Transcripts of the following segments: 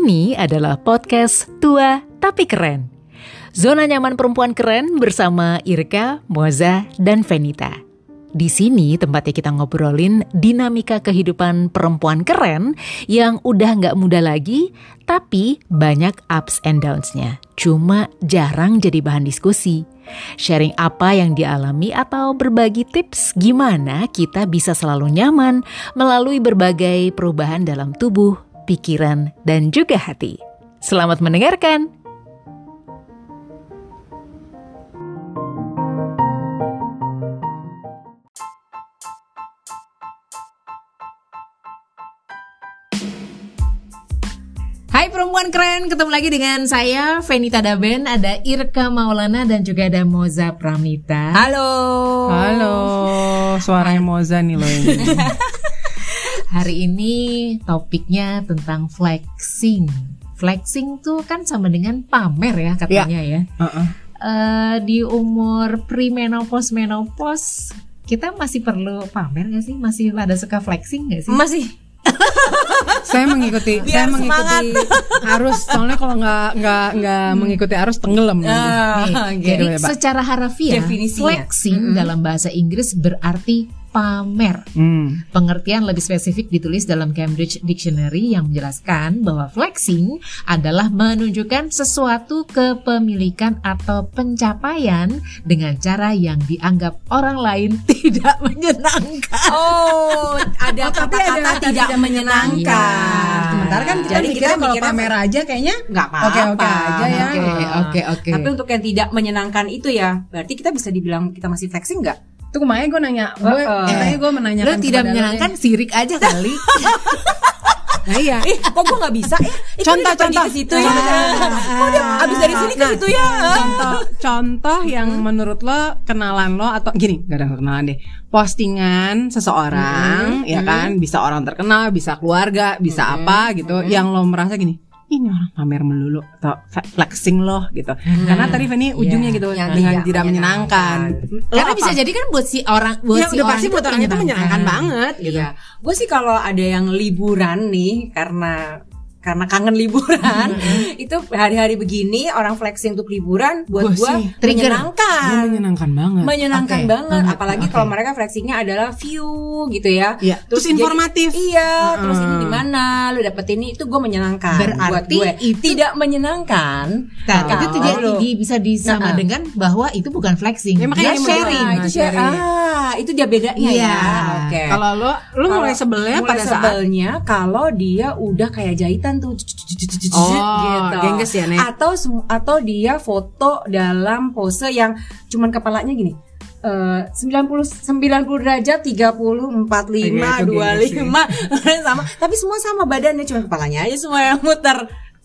Ini adalah podcast Tua Tapi Keren. Zona nyaman perempuan keren bersama Irka, Moza, dan Venita. Di sini tempatnya kita ngobrolin dinamika kehidupan perempuan keren yang udah nggak muda lagi, tapi banyak ups and downs-nya. Cuma jarang jadi bahan diskusi. Sharing apa yang dialami atau berbagi tips gimana kita bisa selalu nyaman melalui berbagai perubahan dalam tubuh, pikiran, dan juga hati. Selamat mendengarkan! Hai perempuan keren, ketemu lagi dengan saya Venita Daben, ada Irka Maulana dan juga ada Moza Pramita. Halo. Halo, suaranya Moza nih loh ini. Hari ini topiknya tentang flexing. Flexing tuh kan sama dengan pamer ya katanya ya. Uh-uh. Eh, di umur premenopause menopause kita masih perlu pamer gak sih? Masih pada suka flexing gak sih? Masih Saya mengikuti, Biar saya mengikuti arus. Soalnya kalau nggak nggak nggak mengikuti arus tenggelam. nanti. Nih, Ah, jadi gitu ya, secara harafiah flexing dalam bahasa Inggris berarti pamer. Hmm. Pengertian lebih spesifik ditulis dalam Cambridge Dictionary yang menjelaskan bahwa flexing adalah menunjukkan sesuatu kepemilikan atau pencapaian dengan cara yang dianggap orang lain tidak menyenangkan. Oh, ada kata-kata tidak, menyenangkan. Iya. Sementara kan kita Jadi mikirnya kita kalau mikirnya pamer aja kayaknya nggak apa-apa. Oke-oke aja ya. Oke, oke, oke. Tapi untuk yang tidak menyenangkan itu ya, berarti kita bisa dibilang kita masih flexing nggak? Itu kemarin gue nanya, gue katanya gue menanyakan Lo tidak menyenangkan sirik aja kali. Nah iya. Eh, kok gue nggak bisa? Eh, itu Contoh, contoh. ke situ ya. Oh, dia abis dari sini ke Nah, situ ya. Contoh, contoh yang menurut lo kenalan lo atau gini, gak ada kenalan deh. Postingan seseorang, ya kan, bisa orang terkenal, bisa keluarga, bisa apa gitu, yang lo merasa gini. Ini orang pamer melulu atau flexing loh gitu. Karena tadi Feni ujungnya Iya, gitu yang dengan tidak tidak menyenangkan. Lo Karena apa? bisa jadi kan buat si orang buat ya si udah orang pasti buat orang itu menyenangkan banget gitu. Iya. Gue sih kalau ada yang liburan nih karena karena kangen liburan. Itu hari-hari begini orang flexing untuk liburan buat Gua gue menyenangkan. Gue menyenangkan banget. menyenangkan Oke, banget. banget, apalagi oke. kalau mereka flexingnya adalah view gitu ya. Iya, terus jadi- informatif. iya terus ini di mana lu dapet ini itu gue menyenangkan Berarti buat gue itu- tidak menyenangkan Nah, kalau itu tidak lu- di- bisa disama Nah, dengan bahwa itu bukan flexing, Ya, makanya dia sharing. Nah, itu share- sharing. ah itu dia bedanya Iya. ya. Oke. Kalau lo lo mulai sebelnya mulai pada saat sebelnya kalau dia udah kayak jahitan tuh Oh, gitu. gengges ya, Nek? Atau atau dia foto dalam pose yang cuman kepalanya gini. eh 90 90 derajat 30 45 Iya, itu gengges 25 sama tapi semua sama badannya cuma kepalanya aja semua yang muter.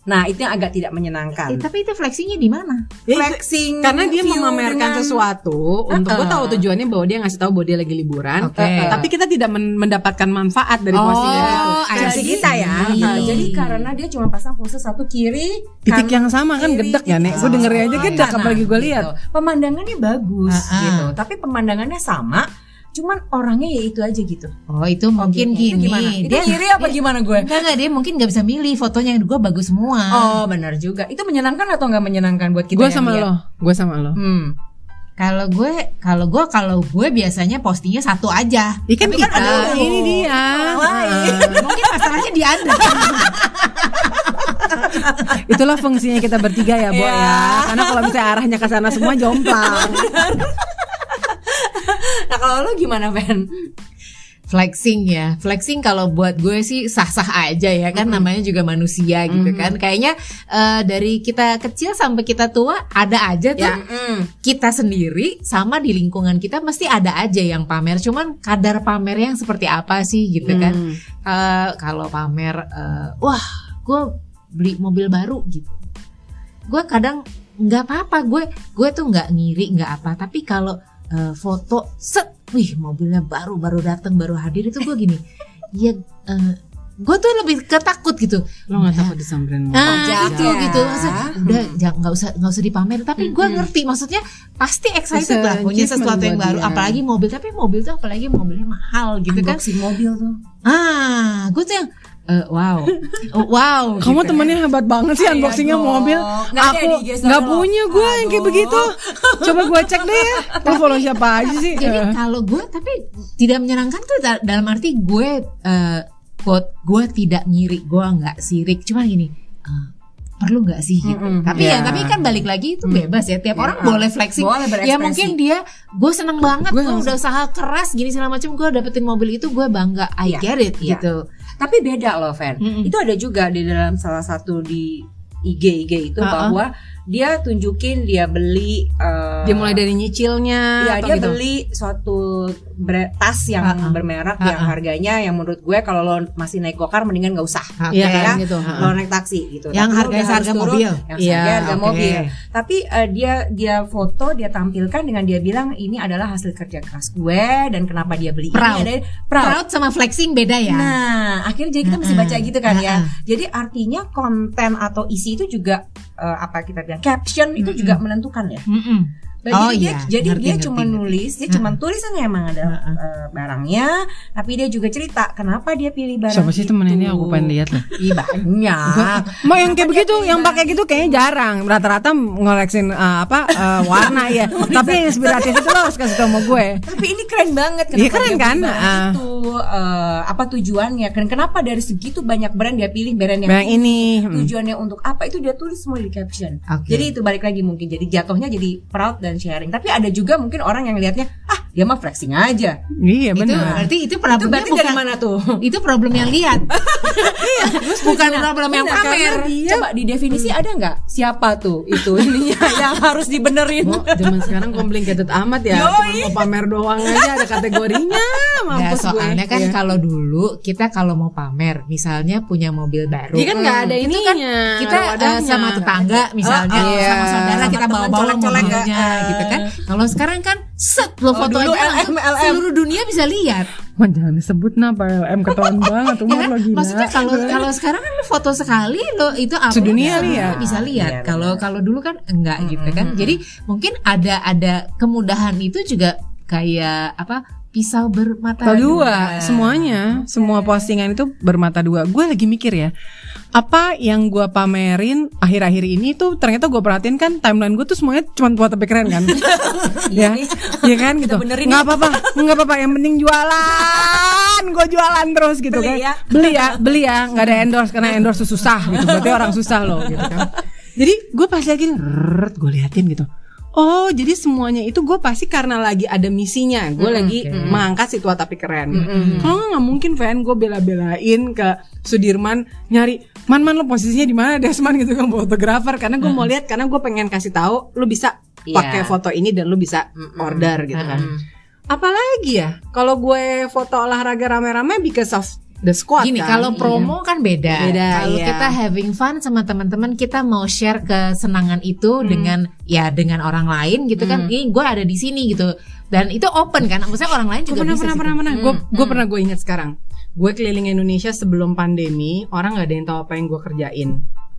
Nah, itu yang agak tidak menyenangkan. Eh, tapi itu flexingnya di mana? Ya, itu- flexing karena dia memamerkan dengan- sesuatu untuk gue tahu tujuannya bahwa dia ngasih tahu bahwa dia lagi liburan Oke. Eh, tapi kita tidak men- mendapatkan manfaat dari Oh, postingan itu I versi see. kita ya Nah, gitu. jadi karena dia cuma pasang pose satu kiri titik kan- yang sama kan kiri, gedek ya nek titik gue dengerin aja gedek Nah, apalagi gue lihat gitu. pemandangannya bagus Ah, ah. gitu tapi pemandangannya sama cuman orangnya ya itu aja gitu Oh, itu mungkin Itu gini. gimana itu Dia kiri apa gimana gue enggak enggak dia mungkin nggak bisa milih fotonya yang gue bagus semua. oh benar juga itu menyenangkan atau nggak menyenangkan buat kita gue sama lihat? lo gue sama lo hmm. Kalau gue kalau gue kalau gue biasanya postingnya satu aja. Ikan Tapi kan kita ada lo. ini dia. Ah. mungkin masalahnya di Anda. itulah fungsinya kita bertiga ya Bo Iya. ya karena kalau misalnya arahnya ke sana semua jomplang nah kalau lo gimana Ben? Flexing ya. Flexing kalau buat gue sih sah-sah aja ya kan namanya juga manusia gitu kan. Kayaknya eh, dari kita kecil sampai kita tua ada aja tuh. Ya. Mm. kita sendiri sama di lingkungan kita mesti ada aja yang pamer. Cuman kadar pamer yang seperti apa sih gitu kan. Hmm. Eh, kalau pamer eh, wah gue beli mobil baru gitu. Gue kadang nggak apa-apa gue gue tuh nggak ngiri nggak apa. Tapi kalau eh, foto set. Wih mobilnya baru baru datang baru hadir. Itu gue gini. Ya eh, gue tuh lebih ketakut gitu. Lo nggak takut disamperin Pajak itu ya. gitu. Maksudnya, udah jangan nggak usah nggak usah dipamer tapi gue ngerti maksudnya pasti excited lah punya sesuatu yang baru. dia. apalagi mobil tapi mobil tuh apalagi mobilnya mahal gitu kan. Unboxing mobil tuh. Ah gue tuh yang Eh, wow, Oh, wow. Kamu gitu. temennya hebat banget sih Iya unboxingnya dong. mobil. Nggak Aku nggak punya gue yang kayak begitu. Coba gue cek deh ya. Follow siapa aja sih? Jadi Eh. kalau gue tapi tidak menyenangkan tuh da- dalam arti gue eh quote gue tidak ngiri, gue nggak sirik, cuma gini. eh, perlu nggak sih gitu. Mm-mm. Tapi Iya. ya tapi kan balik lagi itu bebas ya. Tiap orang Iya. boleh flexing. Boleh ya mungkin dia gue seneng banget Gue udah usaha keras gini segala macam gue dapetin mobil itu gue bangga. I Iya. get it Iya. gitu. Tapi beda loh, Fan. Mm-mm. Itu ada juga di dalam salah satu di IG IG itu Ha-ha. bahwa dia tunjukin dia beli eh, Dia mulai dari nyicilnya ya atau dia gitu. beli suatu bre- tas yang Ha-ha. bermerek Ha-ha. yang harganya yang menurut gue kalau lo masih naik gokar mendingan gak usah. Oke. Iya ya. kan gitu. Kalau naik taksi gitu. Yang Tapi lo harganya harus turun, mobil. Yang Iya, seharga harga oke. mobil. Tapi eh, dia dia foto dia tampilkan dengan dia bilang ini adalah hasil kerja keras gue dan kenapa dia beli Proud. ini ada proud. Proud sama flexing beda ya. Nah, akhirnya jadi kita mesti Ha-ha. baca gitu kan ya. Ha-ha. Jadi artinya konten atau isi itu juga eh, apa kita bilang caption itu Mm-mm. juga menentukan ya. Mm-mm. Oh jadi iya, dia, jadi ngerti, dia ngerti, cuma ngerti. nulis, dia cuma tulisannya emang ada Ha-ha. eh, barangnya, tapi dia juga cerita kenapa dia pilih barang Siapa sih temen ini aku pengen lihat loh. Ih, banyak. Mau yang kayak dia begitu, yang pakai gitu kayaknya jarang. Rata-rata ngoleksin eh, apa eh, warna ya. Tapi yang inspiratif itu lo harus kasih tau sama gue. Tapi ini keren banget Iya, keren dia kan? Ah. itu eh, apa tujuannya? Dan kenapa dari segitu banyak brand dia pilih brand yang Yang ini. hmm. tujuannya untuk apa itu dia tulis semua di caption. Oke. Jadi itu balik lagi mungkin jadi jatuhnya jadi proud dan sharing. Tapi ada juga mungkin orang yang lihatnya dia mah flexing aja. Iya Itu benar. berarti itu Itu problemnya berarti bukan dari mana tuh? itu problem yang lihat. bukan problem yang pamer. dia- Coba di definisi ada nggak siapa tuh itu ininya yang harus dibenerin? Oh, zaman sekarang complicated amat ya. Cuma mau pamer doang aja ada kategorinya. Mampus gue. soalnya kan Iya. kalau dulu kita kalau mau pamer, misalnya punya mobil baru, Iya kan nggak ada itu ininya. kan kita eh, sama tetangga misalnya, Oh, iya. sama saudara Sama kita bawa-bawa colek-colek mobilnya gitu kan. Kalau sekarang kan set lo Oh, foto dulu aja LM, langsung LM. seluruh dunia bisa lihat. Man, jangan disebut nah PLM ketahuan banget Ya umur kan? lo gila. Maksudnya kalau kalau sekarang kan lo foto sekali lo itu apa Sedunia seluruh lihat. dunia bisa lihat. Iya, Kalau kalau dulu kan enggak gitu kan. Jadi mungkin ada ada kemudahan itu juga kayak apa pisau bermata Mata dua, semuanya, semua postingan itu bermata dua. Gue lagi mikir ya, apa yang gue pamerin akhir-akhir ini tuh ternyata gue perhatiin kan timeline gue tuh semuanya cuma buat tapi keren kan, ya, iya kan gitu. Nggak apa-apa, nggak apa-apa. Yang penting jualan, gue jualan terus gitu Beli kan. ya. Beli ya, beli ya, nggak ada endorse karena endorse susah gitu. Berarti orang susah loh gitu kan. Jadi gue pas lagi gue liatin gitu. Oh, jadi semuanya itu gue pasti karena lagi ada misinya. Gue lagi oke. mengangkat si tua tapi keren. Kalau nggak mungkin fan gue bela-belain ke Sudirman nyari man man lo posisinya di mana Desman gitu kan fotografer karena gue mau lihat karena gue pengen kasih tahu lo bisa Iya. pakai foto ini dan lo bisa order gitu kan. Apalagi ya kalau gue foto olahraga rame-rame because of the squad Gini, kan. kalau promo kan beda. Beda, kalau iya. kita having fun sama teman-teman, kita mau share kesenangan itu dengan ya dengan orang lain gitu kan. Ini gue ada di sini gitu. Dan itu open kan. Maksudnya orang lain juga pernah bisa. pernah pernah pernah gue gue pernah gue ingat sekarang gue keliling Indonesia sebelum pandemi orang nggak ada yang tahu apa yang gue kerjain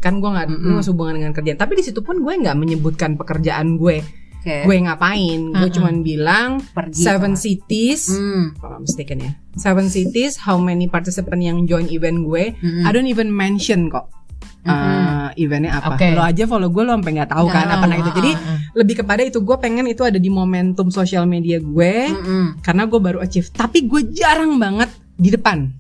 kan gue nggak gue nggak hubungan dengan kerjaan tapi di situ pun gue nggak menyebutkan pekerjaan gue Oke. gue ngapain? Gue cuman bilang Pergi. Seven cities. Hmm. kalau mistaken ya. Seven cities how many participant yang join event gue? I don't even mention kok. Uh, eventnya apa. Oke. lo aja follow gue lo sampai nggak tahu kan apa nah itu. Ah, jadi ah, ah. lebih kepada itu gue pengen itu ada di momentum sosial media gue Mm-mm. karena gue baru achieve. Tapi gue jarang banget di depan.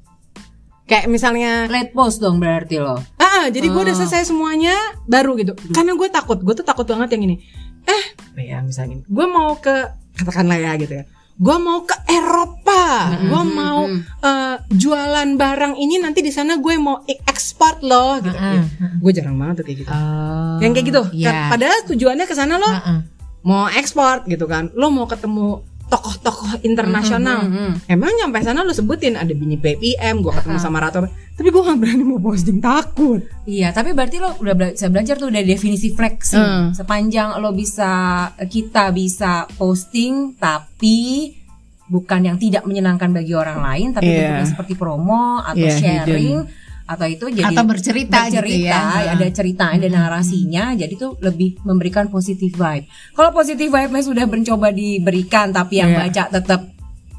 Kayak misalnya Late post dong berarti lo. ah jadi gue udah selesai semuanya baru gitu. Karena gue takut gue tuh takut banget yang ini eh ya misalnya gue mau ke katakanlah ya gitu ya. Gue mau ke Eropa. Gue mau eh, jualan barang ini nanti di sana gue mau e- ekspor loh gitu. Ah, ah, gue jarang banget tuh kayak gitu. Oh, yang kayak gitu. Kan- padahal tujuannya ke sana lo ah. mau ekspor gitu kan. Lo mau ketemu tokoh-tokoh internasional. Emang nyampe sana lo sebutin ada bini PPM gue ketemu sama Ratu tapi gue gak berani mau posting takut. Iya, tapi berarti lo udah bela- bisa belajar tuh dari definisi flexing. Hmm. Sepanjang lo bisa kita bisa posting tapi bukan yang tidak menyenangkan bagi orang lain tapi Iya. bentuknya seperti promo atau Iya, sharing atau itu jadi Atau bercerita gitu bercerita, ya. ada cerita ada narasinya jadi tuh lebih memberikan positif vibe kalau positif vibe sudah mencoba diberikan tapi yang Iya. baca tetap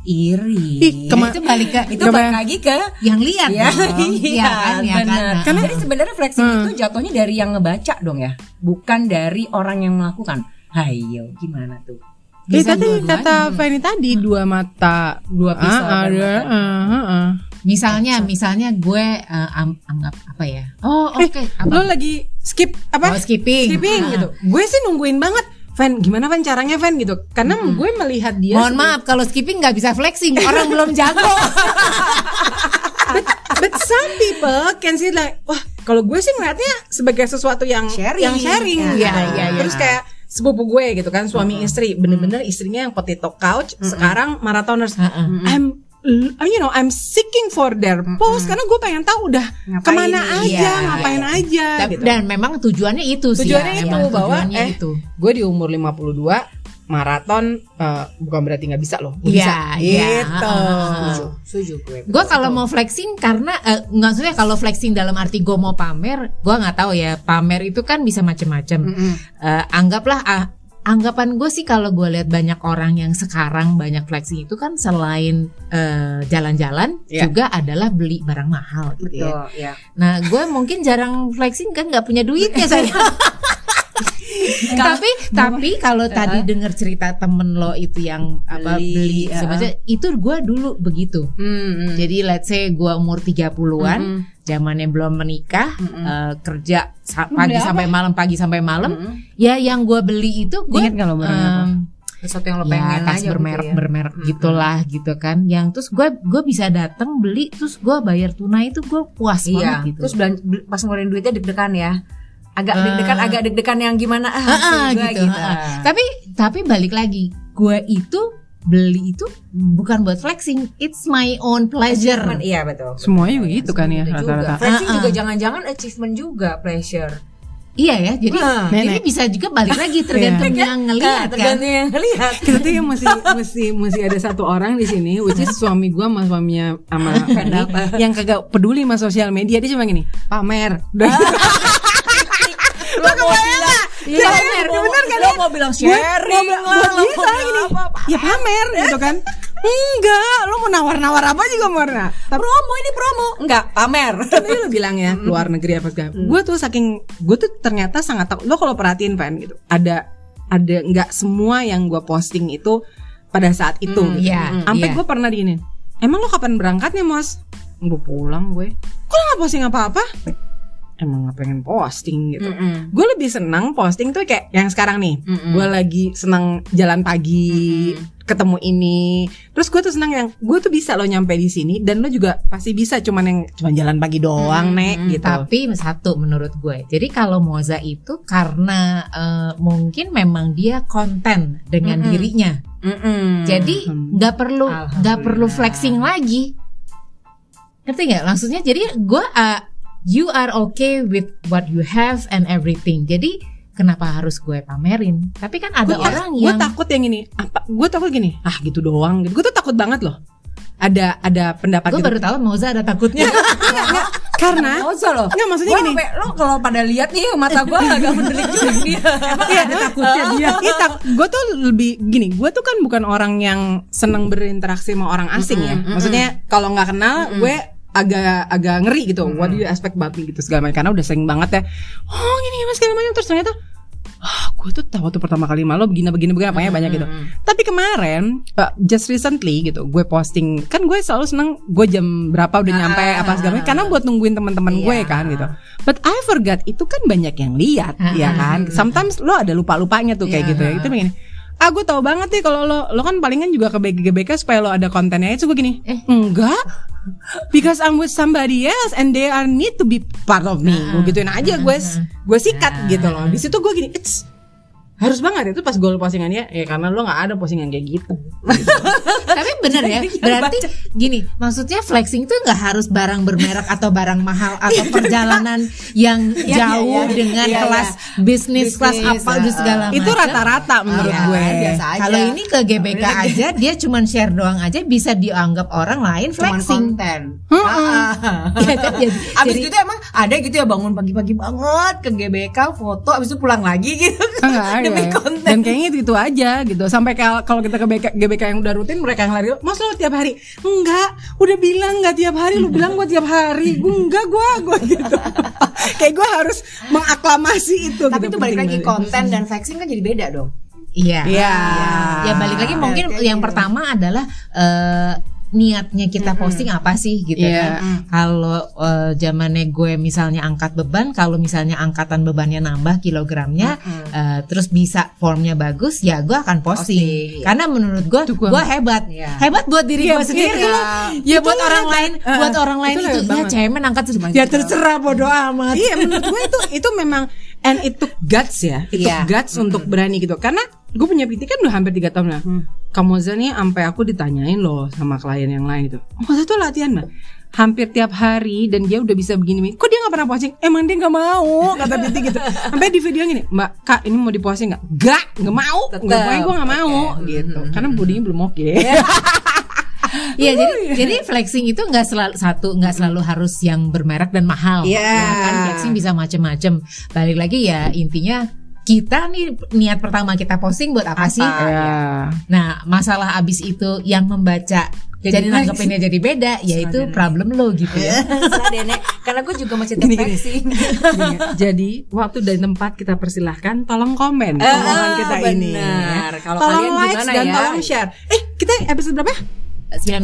iri. Ih, kema- itu balik ke itu balik lagi ke yang lihat Iya, dong. Iya kan, iya kan. benar. Nah, Karena jadi sebenarnya flexing itu jatuhnya dari yang ngebaca dong ya, bukan dari orang yang melakukan. Hayo, gimana tuh? Eh, Bisa tadi dua-duanya. kata Fanny tadi dua mata Dua pisau Ah, ah, ah, ah. Misalnya, misalnya gue eh, am- anggap apa ya? Oh, oke. Eh, Apa? lo lagi skip apa? Oh, skipping. skipping Ah. gitu. Gue sih nungguin banget. Fan, gimana Fan caranya Fan gitu? Karena gue melihat dia. Mohon maaf kalau skipping nggak bisa flexing, orang belum jago. But some people can see like, wah, kalau gue sih ngeliatnya sebagai sesuatu yang Sharing. yang sharing. Ya, gitu. ya, ya, ya. Terus kayak sepupu gue gitu kan, suami istri, bener-bener istrinya yang potato couch, sekarang marathoners. I'm you know I'm seeking for their post karena gue pengen tahu udah Ngapain ke mana aja Iya, ngapain aja Dan- gitu. Dan memang tujuannya itu sih. tujuannya ya. itu Emang bahwa tujuannya eh itu. gue di umur 52 maraton eh, bukan berarti nggak bisa loh Iya, bisa iya. gitu Setuju, gue. Gue kalau mau flexing karena nggak maksudnya kalau flexing dalam arti gue mau pamer, gue nggak tahu ya pamer itu kan bisa macam-macam. Eh, anggaplah ah, anggapan gue sih kalau gue lihat banyak orang yang sekarang banyak flexing itu kan selain eh, jalan-jalan Iya. juga adalah beli barang mahal gitu ya. Betul, ya. Nah gue mungkin jarang flexing kan nggak punya duitnya saya. tapi tapi kalau tadi dengar cerita temen lo itu yang apa Beli, beli, ya. sebenarnya itu gue dulu begitu. Hmm, Jadi let's say gue umur 30-an, zamannya belum menikah, eh, kerja sa- pagi sampai malam, pagi sampai malam, ya yang gue beli itu gue Ingat nggak lo barang apa? sesuatu yang lo ya pengen tas aja bermerek gitu ya. bermerek gitulah gitu kan. Yang terus gue gue bisa datang beli terus gue bayar tunai itu gue puas Iya. banget gitu. Terus belan- pas ngeluarin duitnya deg-degan ya. Agak Ah. deg-degan, agak deg-degan yang gimana ah, ah, hasil gua gitu. ah. Tapi tapi balik lagi, gue itu beli itu bukan buat flexing, it's my own pleasure. Achievement, iya betul. semuanya juga gitu kan ya rata-rata Flexing Ah, ah. juga jangan-jangan achievement juga, pleasure. Iya ya, jadi Ah. jadi Nenek. bisa juga balik lagi tergantung yang ngelihat kan. Ah, tergantung yang ngelihat. kita tuh yang mesti mesti mesti ada satu orang di sini which is suami gua sama suaminya sama yang kagak peduli sama sosial media dia cuma gini pamer Iya, pamer, bener, bener kan? Lo mau bilang sharing lah, mau gini. bilang apa? ya pamer gitu kan enggak lo mau nawar-nawar apa juga mau nah tapi Promo ini promo. Enggak, pamer. tadi lo bilang ya luar negeri apa segala gue tuh saking gue tuh ternyata sangat takut lo kalau perhatiin fan gitu ada ada nggak semua yang gue posting itu pada saat itu Hmm, gitu. iya, sampai iya. gue pernah digini emang lo kapan berangkatnya mos udah pulang gue kok lo nggak posting apa-apa emang nggak pengen posting gitu Mm-mm. gue lebih senang posting tuh kayak yang sekarang nih Mm-mm. gue lagi senang jalan pagi ketemu ini terus gue tuh senang yang gue tuh bisa lo nyampe di sini dan lo juga pasti bisa cuman yang cuman jalan pagi doang nek gitu Tapi satu menurut gue, jadi kalau Moza itu karena eh, mungkin memang dia konten dengan Mm-mm. dirinya, Mm-mm. jadi nggak perlu nggak perlu flexing lagi. Ngerti nggak? Maksudnya jadi gue uh, you are okay with what you have and everything. Jadi kenapa harus gue pamerin? Tapi kan ada Gua- orang gue yang takut yang ini apa gue takut gini ah gitu doang gitu gue tuh takut banget loh ada ada pendapat gue gitu baru tahu Moza ada takutnya. karena usah loh. Nggak, maksudnya Gua gini. lo kalau pada lihat nih mata gue agak mendelik juga dia. Iya ada takutnya dia. Iya, gue tuh lebih gini. Gue tuh kan bukan orang yang seneng berinteraksi sama orang asing ya. Maksudnya kalau nggak kenal, gue agak agak ngeri gitu. What do you expect about me gitu segala macam. Karena udah sering banget ya. Oh gini mas segala macam terus ternyata. Ah, gue tuh tahu tuh pertama kali malu begini begini begini apanya banyak gitu. Tapi kemarin, uh, just recently gitu, gue posting kan gue selalu seneng gue jam berapa udah nyampe apa segala macam karena buat nungguin teman-teman gue kan gitu. But I forgot itu kan banyak yang lihat, ya kan. Sometimes lo ada lupa lupanya tuh kayak gitu ya. Itu begini. Ah gue tahu banget nih kalau lo lo kan palingan juga ke GBK supaya lo ada kontennya itu gue gini. Eh. Enggak. Because I'm with somebody else and they are need to be part of me. Gue gituin aja gue gue sikat gitu loh. Di situ gue gini, it's harus banget itu pas gue postingannya ya karena lo nggak ada postingan kayak gitu. Tapi bener ya, berarti gini, maksudnya flexing itu nggak harus barang bermerek atau barang mahal atau perjalanan yang jauh iya. dengan Iya, kelas bisnis, kelas apa dan segala macam. itu rata-rata menurut Iya, gue. Kalau ini ke GBK aja dia cuman share doang aja bisa dianggap orang lain Cuman flexing. konten. Ya, kan, jadi, Abis jadi- itu emang ada gitu ya bangun pagi-pagi banget ke GBK foto abis itu pulang lagi gitu Enggak ada. Demi konten. Dan kayaknya itu, itu aja gitu. Sampai kal- kalau kita ke BK, GBK yang udah rutin mereka yang lari, "Mas lo tiap hari?" Enggak, udah bilang enggak tiap hari, lu bilang gua tiap hari. Gua enggak gua gua gitu. Kayak gua harus mengaklamasi itu Tapi gitu, itu balik lagi konten dan flexing kan jadi beda dong. Iya. Iya. Ya balik lagi mungkin kayak yang pertama adalah eh, niatnya kita posting apa sih gitu Iya. kan. Kalau eh, zamannya gue misalnya angkat beban, kalau misalnya angkatan bebannya nambah kilogramnya, eh, terus bisa formnya bagus, ya gue akan posting. Posting. Karena menurut gue, Itu gue hebat, Iya. hebat buat diri Iya, gue sendiri. iya, Ya itu buat lo orang hebat. lain, buat orang lain itu itu, ya cemen angkat Cuma ya terserah bodo amat. Iya menurut gue itu itu memang and it took guts ya, it took Iya. guts untuk berani gitu. Karena gue punya PT kan udah hampir tiga tahun lah. Kamu nih sampai aku ditanyain loh sama klien yang lain itu. Masa tuh latihan mah hampir tiap hari dan dia udah bisa begini kok dia nggak pernah posting? Emang dia nggak mau kata PT gitu. Sampai di video gini mbak kak ini mau diposting nggak? Nggak nggak mau. Nggak pokoknya gue nggak mau. Gitu. Karena bodinya belum oke. Iya. Jadi jadi flexing itu nggak selalu satu nggak selalu harus yang bermerek dan mahal. Iya. Ya kan flexing bisa macem-macem. Balik lagi ya intinya kita nih niat pertama kita posting buat apa, sih? ya Nah masalah abis itu yang membaca Jadi jadi, nanggepinnya jadi beda, yaitu problem lo gitu ya. Karena gue juga masih gini. flexing. Jadi waktu dan tempat kita persilahkan tolong komen Eh, omongan kita ini. benar. ya. Kalau tolong kalian gimana dan ya? tolong share. Eh kita episode berapa? 19.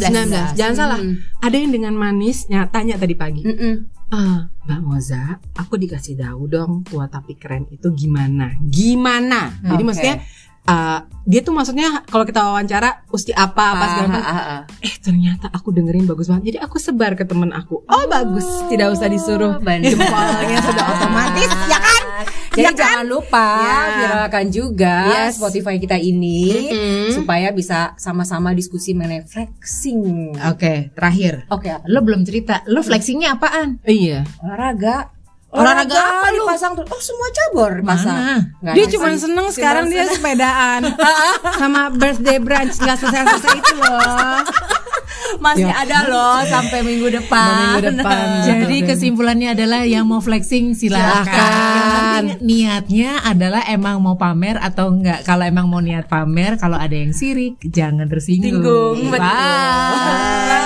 19. Jangan salah. Ada yang dengan manisnya tanya tadi pagi. Mm-mm. Ah, Mbak Moza, aku dikasih tahu dong tua tapi keren itu gimana? Gimana? Jadi Oke. maksudnya uh, dia tuh maksudnya kalau kita wawancara usti apa apa segala macam. Ah, ah, ah. Eh ternyata aku dengerin bagus banget. Jadi aku sebar ke temen aku. Oh, bagus, tidak usah disuruh. Jempolnya sudah otomatis, ya kan? Jadi Ya kan? jangan lupa Ya. viralkan juga Yes. Spotify kita ini Mm-mm. supaya bisa sama-sama diskusi mengenai flexing. Oke, terakhir. Oke, apa? Lo belum cerita, lo flexingnya apaan? Iya. olahraga. Olahraga apa lu? dipasang tuh? Oh, semua cabur dipasang. Mana? Nggak Dia cuma seneng sekarang dia sepedaan sama birthday brunch nggak selesai-selesai itu loh. masih Ya. ada loh sampai minggu depan. Minggu depan. Jadi kesimpulannya adalah yang mau flexing silahkan. Silahkan. Yang niatnya adalah emang mau pamer atau enggak. Kalau emang mau niat pamer, kalau ada yang sirik jangan tersinggung. Tinggung, betul. Bye.